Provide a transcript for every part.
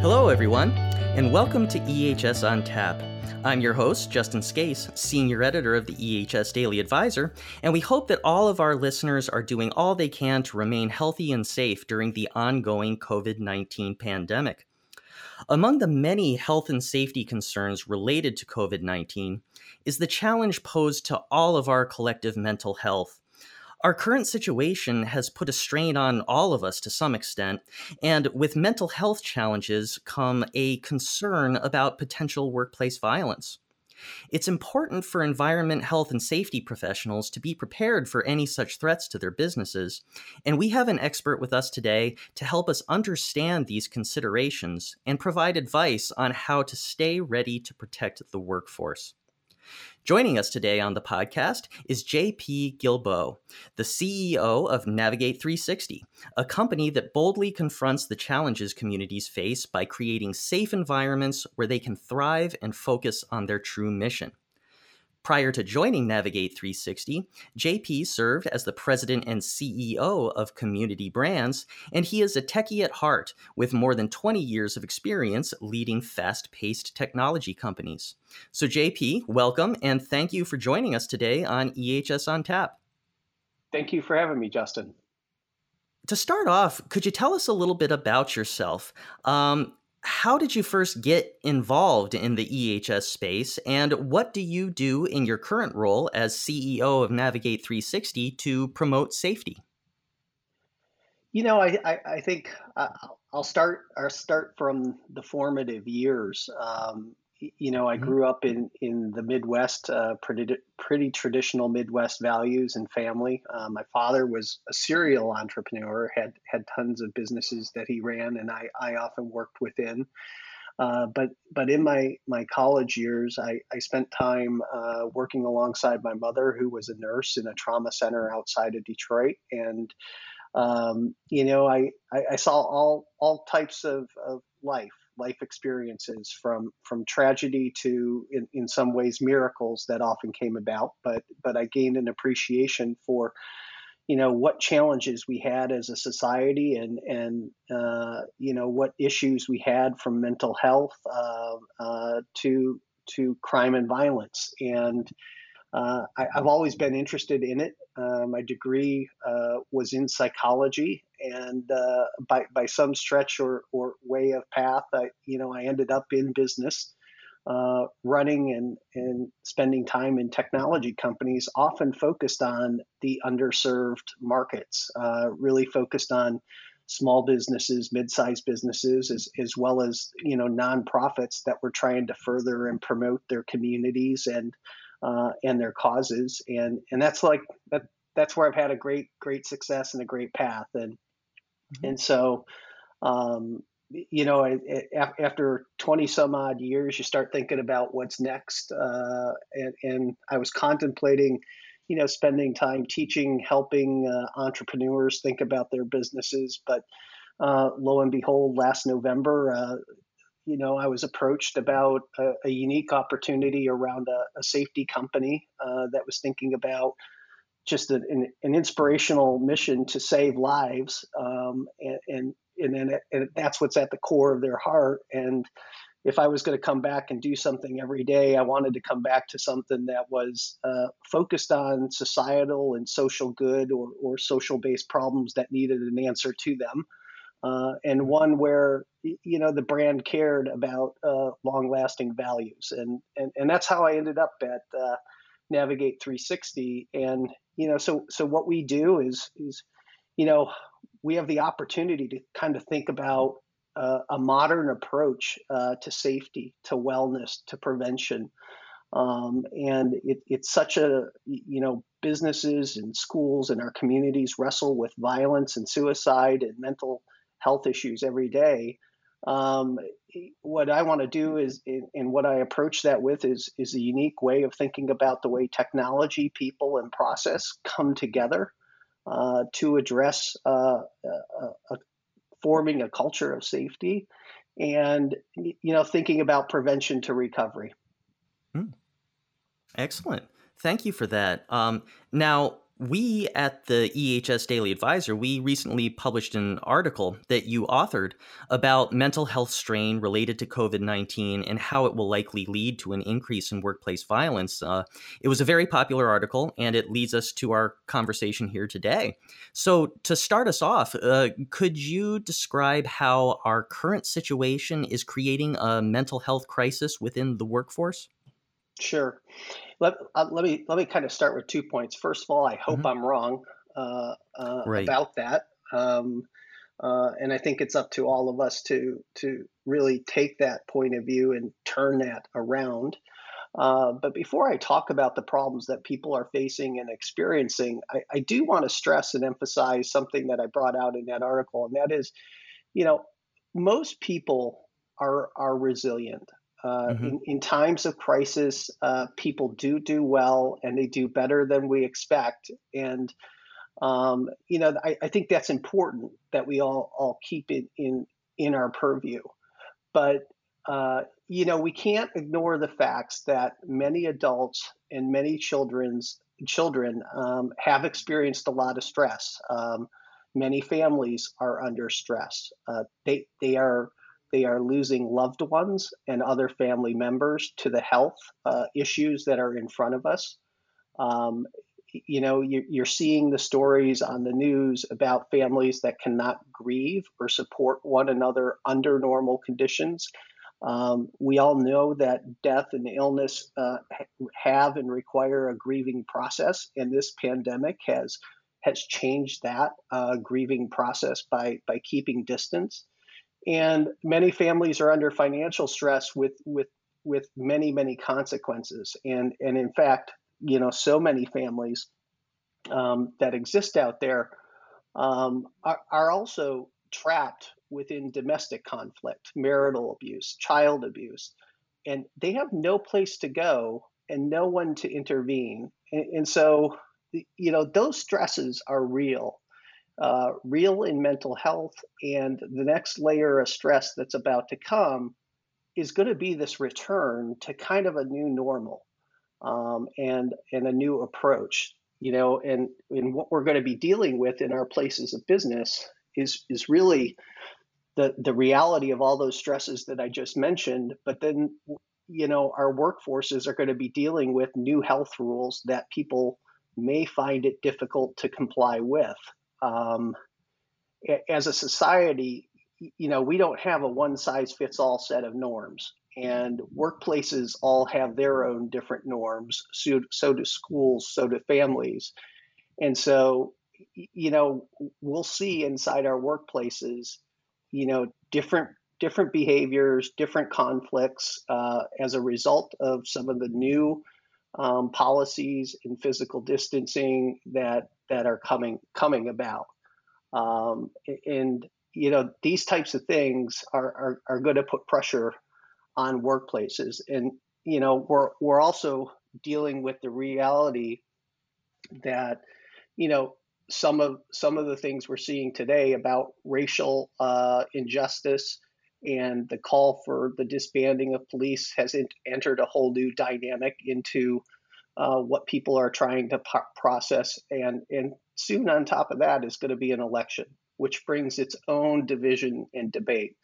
Hello, everyone, and welcome to EHS on Tap. I'm your host, Justin Scace, Senior Editor of the EHS Daily Advisor, and we hope that all of our listeners are doing all they can to remain healthy and safe during the ongoing COVID 19 pandemic. Among the many health and safety concerns related to COVID 19 is the challenge posed to all of our collective mental health our current situation has put a strain on all of us to some extent, and with mental health challenges come a concern about potential workplace violence. It's important for environment, health, and safety professionals to be prepared for any such threats to their businesses, and we have an expert with us today to help us understand these considerations and provide advice on how to stay ready to protect the workforce. Joining us today on the podcast is JP Guilbault, the CEO of Navigate 360, a company that boldly confronts the challenges communities face by creating safe environments where they can thrive and focus on their true mission. Prior to joining Navigate 360, JP served as the president and CEO of Community Brands, and he is a techie at heart with more than 20 years of experience leading fast paced technology companies. So, JP, welcome and thank you for joining us today on EHS on Tap. Thank you for having me, Justin. To start off, could you tell us a little bit about yourself? Um, how did you first get involved in the EHS space, and what do you do in your current role as CEO of Navigate 360 to promote safety? You know, I, I, I think uh, I'll start. I'll start from the formative years. Um, you know, I mm-hmm. grew up in in the Midwest, uh, pretty pretty traditional Midwest values and family. Uh, my father was a serial entrepreneur, had had tons of businesses that he ran, and I I often worked within. Uh, but but in my my college years, I, I spent time uh, working alongside my mother, who was a nurse in a trauma center outside of Detroit, and um, you know I, I, I saw all all types of, of life life experiences from from tragedy to in, in some ways miracles that often came about but but i gained an appreciation for you know what challenges we had as a society and and uh, you know what issues we had from mental health uh, uh, to to crime and violence and uh, I, have always been interested in it. Uh, my degree uh, was in psychology, and uh, by by some stretch or, or way of path, I you know I ended up in business, uh, running and and spending time in technology companies, often focused on the underserved markets, uh, really focused on small businesses, mid-sized businesses, as, as well as you know nonprofits that were trying to further and promote their communities and uh, and their causes, and and that's like that. That's where I've had a great great success and a great path, and mm-hmm. and so. Um, you know, after 20 some odd years, you start thinking about what's next. Uh, and, and, I was contemplating, you know, spending time teaching, helping uh, entrepreneurs think about their businesses. But uh, lo and behold, last November, uh, you know, I was approached about a, a unique opportunity around a, a safety company uh, that was thinking about just an, an, inspirational mission to save lives, um, and and and, then it, and that's what's at the core of their heart. And if I was going to come back and do something every day, I wanted to come back to something that was uh, focused on societal and social good or, or social based problems that needed an answer to them uh, and one where you know the brand cared about uh, long-lasting values, and, and and that's how I ended up at uh, Navigate 360. And you know, so so what we do is is you know we have the opportunity to kind of think about uh, a modern approach uh, to safety, to wellness, to prevention. Um, and it, it's such a you know businesses and schools and our communities wrestle with violence and suicide and mental health issues every day. Um, what I want to do is, and what I approach that with is, is a unique way of thinking about the way technology, people, and process come together uh, to address uh, uh, forming a culture of safety, and you know, thinking about prevention to recovery. Hmm. Excellent. Thank you for that. Um, now, we at the EHS Daily Advisor, we recently published an article that you authored about mental health strain related to COVID 19 and how it will likely lead to an increase in workplace violence. Uh, it was a very popular article, and it leads us to our conversation here today. So, to start us off, uh, could you describe how our current situation is creating a mental health crisis within the workforce? Sure. Let, uh, let me let me kind of start with two points. First of all, I hope mm-hmm. I'm wrong uh, uh, right. about that, um, uh, and I think it's up to all of us to to really take that point of view and turn that around. Uh, but before I talk about the problems that people are facing and experiencing, I, I do want to stress and emphasize something that I brought out in that article, and that is, you know, most people are are resilient. Uh, mm-hmm. in, in, times of crisis, uh, people do do well and they do better than we expect. And, um, you know, I, I, think that's important that we all, all keep it in, in our purview. But, uh, you know, we can't ignore the facts that many adults and many children's children um, have experienced a lot of stress. Um, many families are under stress. Uh, they, they are they are losing loved ones and other family members to the health uh, issues that are in front of us. Um, you know, you're seeing the stories on the news about families that cannot grieve or support one another under normal conditions. Um, we all know that death and illness uh, have and require a grieving process, and this pandemic has has changed that uh, grieving process by by keeping distance and many families are under financial stress with with with many many consequences. And and in fact you know so many families um, that exist out there um, are, are also trapped within domestic conflict marital abuse child abuse. And they have no place to go and no one to intervene. And, and so you know those stresses are real uh, real in mental health. And the next layer of stress that's about to come is going to be this return to kind of a new normal um, and and a new approach. You know, and and what we're going to be dealing with in our places of business is is really the the reality of all those stresses that I just mentioned. But then, you know, our workforces are going to be dealing with new health rules that people may find it difficult to comply with um, as a society, you know, we don't have a one size fits all set of norms. And workplaces all have their own different norms. So, so do schools, so do families. And so, you know, we'll see inside our workplaces, you know, different different behaviors, different conflicts uh, as a result of some of the new um, policies in physical distancing that that are coming coming about. Um, and you know these types of things are, are, are going to put pressure on workplaces and you know we're we're also dealing with the reality that you know some of some of the things we're seeing today about racial uh, injustice and the call for the disbanding of police has entered a whole new dynamic into uh, what people are trying to po- process. And, and soon on top of that is going to be an election, which brings its own division and debate.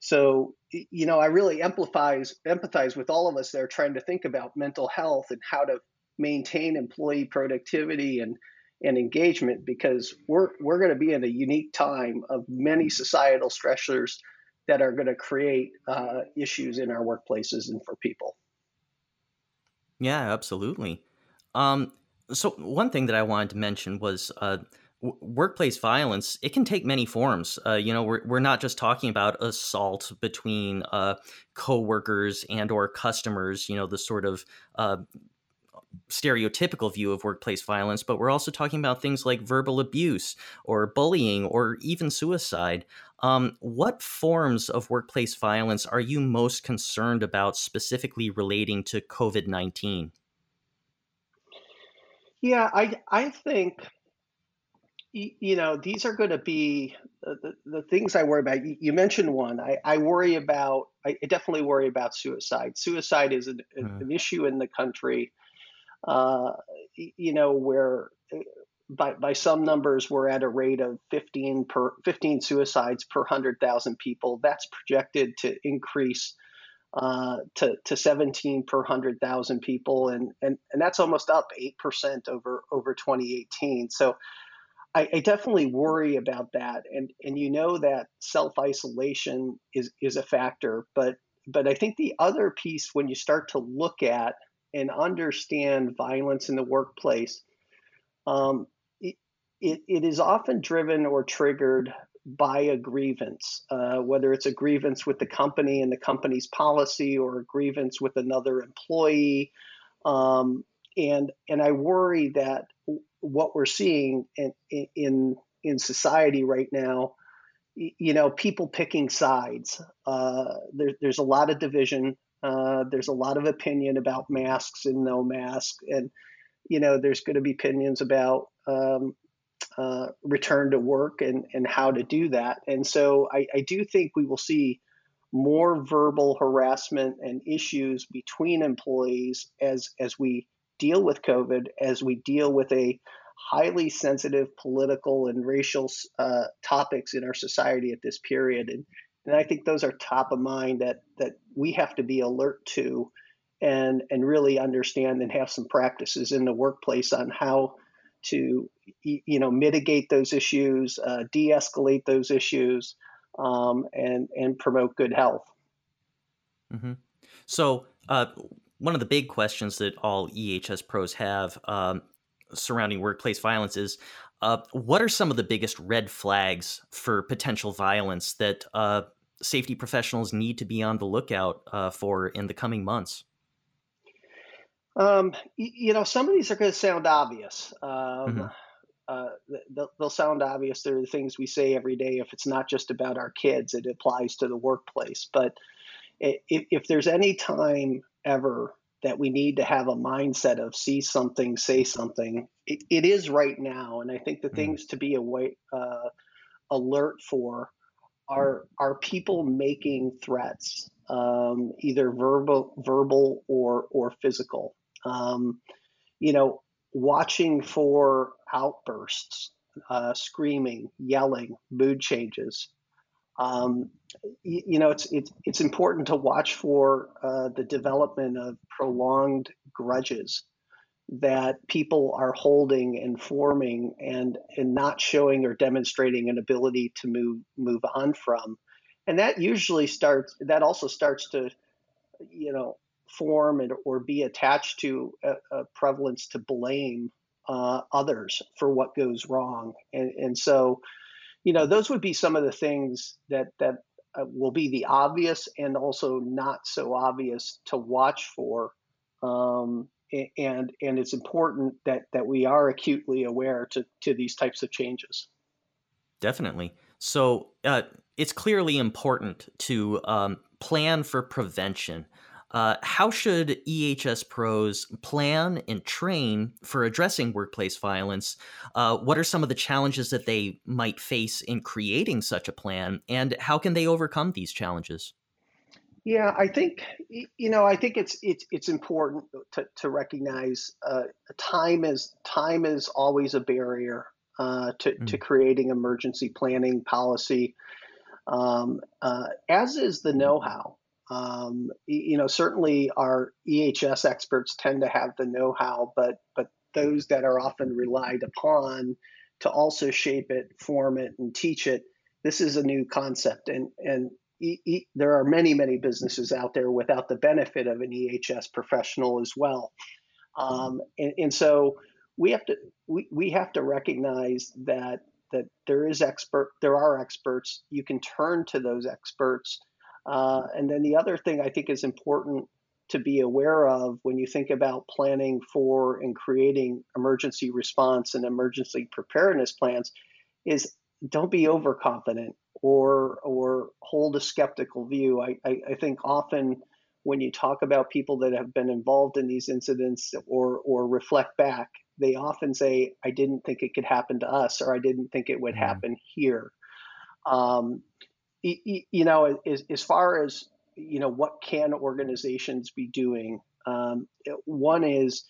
So, you know, I really empathize empathize with all of us that are trying to think about mental health and how to maintain employee productivity and and engagement because we're we're going to be in a unique time of many societal stressors that are going to create uh, issues in our workplaces and for people. Yeah, absolutely. Um, so one thing that I wanted to mention was uh, w- workplace violence. It can take many forms. Uh, you know, we're we're not just talking about assault between uh, coworkers and or customers. You know, the sort of uh, stereotypical view of workplace violence, but we're also talking about things like verbal abuse or bullying or even suicide. Um, what forms of workplace violence are you most concerned about specifically relating to COVID 19? Yeah, I, I think, you know, these are going to be the, the, things I worry about. You mentioned one. I, I worry about, I definitely worry about suicide. Suicide is an, mm. an issue in the country, uh, you know, where by, by some numbers, we're at a rate of 15 per 15 suicides per 100,000 people. That's projected to increase uh, to, to 17 per 100,000 people, and, and and that's almost up eight percent over over 2018. So. I, I, definitely worry about that, and and you know that self isolation is is a factor, but but I think the other piece when you start to look at and understand violence in the workplace, um, it, it, it is often driven or triggered by a grievance, uh, whether it's a grievance with the company and the company's policy or a grievance with another employee. Um, and and I worry that what we're seeing in in in society right now, you know, people picking sides. Uh, there, there's a lot of division. Uh, there's a lot of opinion about masks and no mask, and you know, there's going to be opinions about um, uh, return to work and and how to do that. And so I, I do think we will see more verbal harassment and issues between employees as as we deal with COVID, as we deal with a highly sensitive political and racial uh, topics in our society at this period. And, and I think those are top of mind that, that we have to be alert to and, and really understand and have some practices in the workplace on how to you know mitigate those issues, uh, de-escalate those issues, um, and and promote good health. Mm-hmm. So uh, one of the big questions that all EHS pros have um, surrounding workplace violence is uh, what are some of the biggest red flags for potential violence that uh, safety professionals need to be on the lookout uh, for in the coming months? Um, you know, some of these are going to sound obvious. Um, mm-hmm. Uh, they'll, they'll, sound obvious. They're the things we say every day. If it's not just about our kids, it applies to the workplace. But if, if there's any time ever that we need to have a mindset of see something, say something. it, it is right now, and I think the mm. things to be away, uh, alert for are are people making threats, um, either verbal, verbal or or physical. Um, you know, watching for outbursts, uh, screaming, yelling, mood changes, um, you, you, know, it's, it's, it's important to watch for uh, the development of prolonged grudges that people are holding and forming and, and not showing or demonstrating an ability to move, move on from. And that usually starts, that also starts to, you know, form and, or be attached to a, a prevalence to blame uh, others for what goes wrong. And, and so, you know, those would be some of the things that that uh, will be the obvious and also not so obvious to watch for. Um, and and it's important that that we are acutely aware to to these types of changes. Definitely. So uh, it's clearly important to um, plan for prevention. Uh, how should EHS pros plan and train for addressing workplace violence? Uh, what are some of the challenges that they might face in creating such a plan, and how can they overcome these challenges? Yeah, I think you know. I think it's it's it's important to, to recognize uh, time is time is always a barrier uh, to mm. to creating emergency planning policy, um, uh, as is the know-how. Um, you know, certainly our EHS experts tend to have the know-how, but but those that are often relied upon to also shape it, form it, and teach it. This is a new concept, and and e- e- there are many many businesses out there without the benefit of an EHS professional as well, um, and, and so we have to we, we have to recognize that that there is expert there are experts you can turn to those experts uh, and then the other thing I think is important to be aware of when you think about planning for and creating emergency response and emergency preparedness plans is don't be overconfident or or hold a skeptical view. I, I, I think often when you talk about people that have been involved in these incidents or or reflect back, they often say, "I didn't think it could happen to us," or "I didn't think it would mm-hmm. happen here." Um, you know, as, as far as you know, what can organizations be doing? Um, one is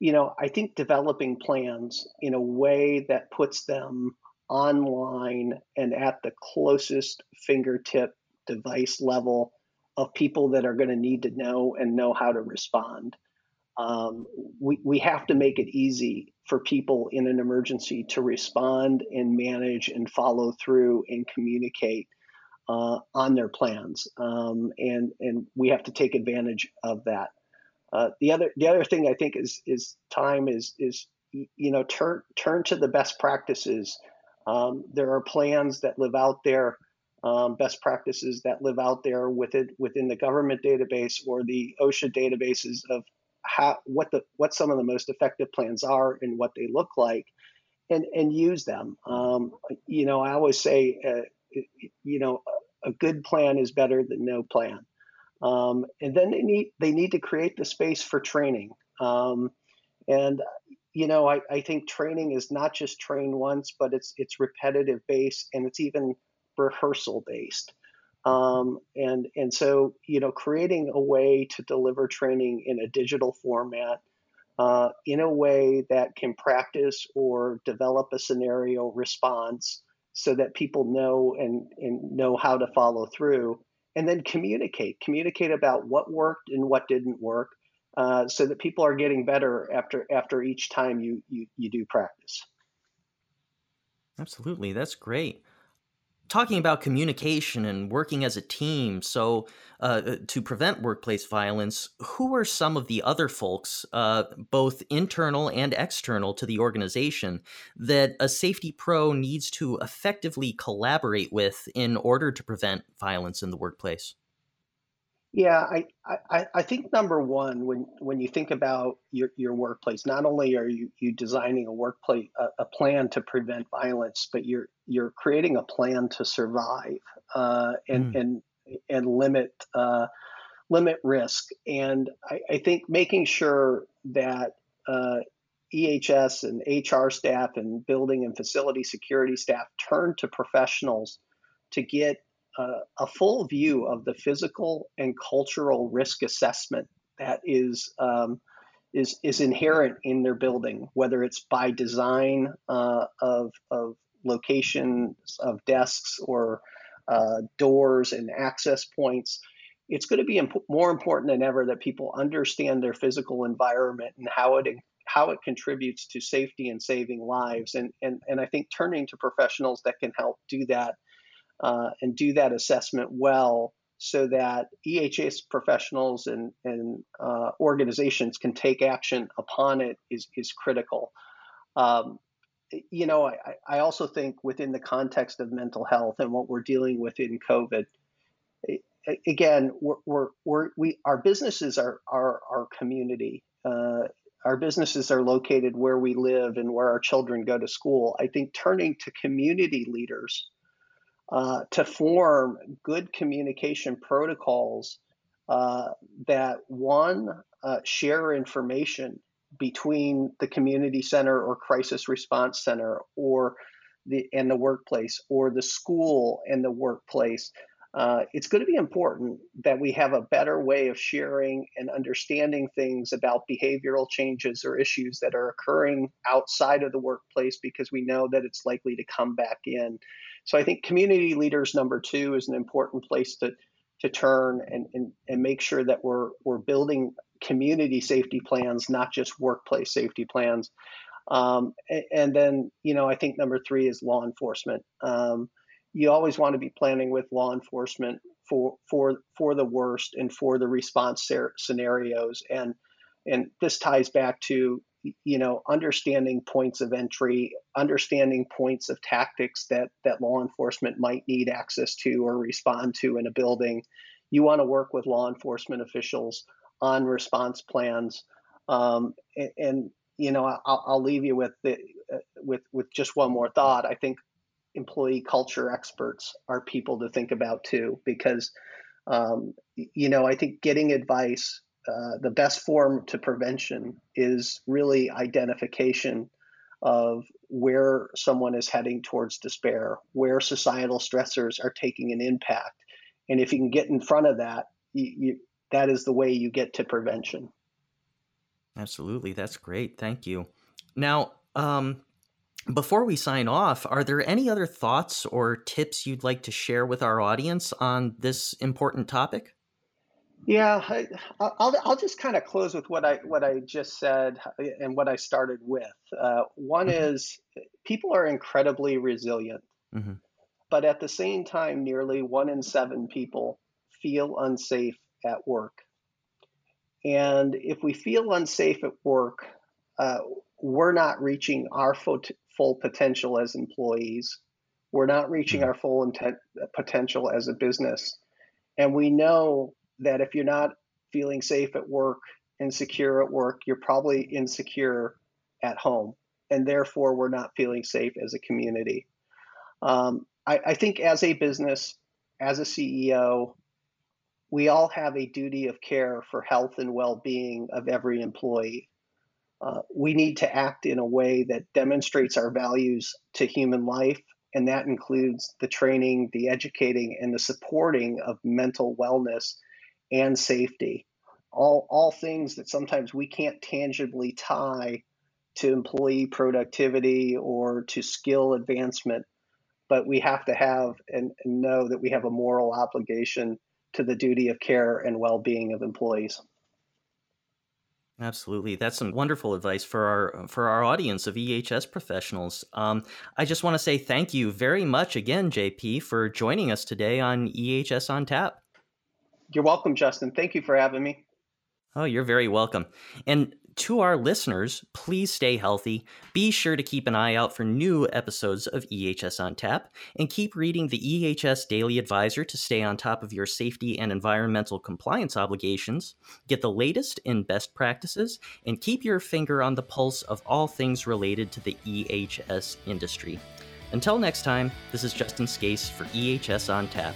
you know, I think developing plans in a way that puts them online and at the closest fingertip device level of people that are going to need to know and know how to respond. Um, we, we have to make it easy for people in an emergency to respond and manage and follow through and communicate uh, on their plans. Um, and, and we have to take advantage of that. Uh, the other the other thing I think is is time is is you know turn turn to the best practices. Um, there are plans that live out there, um, best practices that live out there within within the government database or the OSHA databases of how what the what some of the most effective plans are and what they look like, and and use them. Um, you know, I always say, uh, you know, a good plan is better than no plan. Um, and then they need they need to create the space for training. Um, and you know, I, I think training is not just train once, but it's it's repetitive based and it's even rehearsal based. Um, and and so you know, creating a way to deliver training in a digital format. Uh, in a way that can practice or develop a scenario response so that people know and, and know how to follow through and then communicate. Communicate about what worked and what didn't work uh, so that people are getting better after after each time you you, you do practice. Absolutely. That's great talking about communication and working as a team. So, uh, uh, to prevent workplace violence, who are some of the other folks, uh, both internal and external to the organization, that a safety pro needs to effectively collaborate with in order to prevent violence in the workplace? Yeah, I, I, I think number one, when when you think about your, your workplace, not only are you, you designing a workplace a, a plan to prevent violence, but you're you're creating a plan to survive uh, and mm. and and limit uh, limit risk. And I, I, think making sure that uh, EHS and HR staff and building and facility security staff turn to professionals to get a full view of the physical and cultural risk assessment that is um, is is inherent in their building, whether it's by design uh, of of locations of desks or uh, doors and access points. It's going to be imp- more important than ever that people understand their physical environment and how it how it contributes to safety and saving lives. And and and I think turning to professionals that can help do that uh, and do that assessment well so that EHS professionals and, and uh, organizations can take action upon it is, is critical. Um, you know, I, I also think within the context of mental health and what we're dealing with in COVID, again, we're, we're, we're we our businesses are our, our community. Uh, our businesses are located where we live and where our children go to school. I think turning to community leaders uh, to form good communication protocols uh, that one uh, share information between the community center or crisis response center or the and the workplace or the school and the workplace uh, it's going to be important that we have a better way of sharing and understanding things about behavioral changes or issues that are occurring outside of the workplace because we know that it's likely to come back in. So I think community leaders number two is an important place to to turn and, and, and make sure that we're we're building community safety plans, not just workplace safety plans. Um, and, and, then, you know, I think number three is law enforcement. Um, you always want to be planning with law enforcement for for for the worst and for the response scenarios. And and this ties back to you know understanding points of entry understanding points of tactics that that law enforcement might need access to or respond to in a building. You want to work with law enforcement officials on response plans. Um, and, and, you know I'll, I'll, leave you with the, uh, with with just one more thought. I think employee culture experts are people to think about too, because um, you know I think getting advice, uh, the best form to prevention is really identification of where someone is heading towards despair, where societal stressors are taking an impact, and if you can get in front of that, you, you, that is the way you get to prevention. Absolutely. That's great. Thank you. Now, um, before we sign off, are there any other thoughts or tips you'd like to share with our audience on this important topic? Yeah, I, will I'll just kind of close with what I what I just said and what I started with. Uh, one mm-hmm. is people are incredibly resilient, mm-hmm. but at the same time, nearly one in seven people feel unsafe at work. And if we feel unsafe at work, uh, we're not reaching our full, potential as employees. We're not reaching mm-hmm. our full intent, potential as a business. And we know that if you're not feeling safe at work and secure at work, you're probably insecure at home. And therefore, we're not feeling safe as a community. Um, I, I think as a business, as a CEO, we all have a duty of care for health and well being of every employee. Uh, we need to act in a way that demonstrates our values to human life, and that includes the training, the educating, and the supporting of mental wellness and safety. All, all things that sometimes we can't tangibly tie to employee productivity or to skill advancement, but we have to have and, know that we have a moral obligation to the duty of care and well being of employees. Absolutely, that's some wonderful advice for our for our audience of EHS professionals. Um, I just want to say thank you very much again, JP, for joining us today on EHS on Tap. You're welcome, Justin. Thank you for having me. Oh, you're very welcome. And to our listeners, please stay healthy. Be sure to keep an eye out for new episodes of EHS on Tap and keep reading the EHS Daily Advisor to stay on top of your safety and environmental compliance obligations. Get the latest in best practices and keep your finger on the pulse of all things related to the EHS industry. Until next time, this is Justin Scace for EHS on Tap.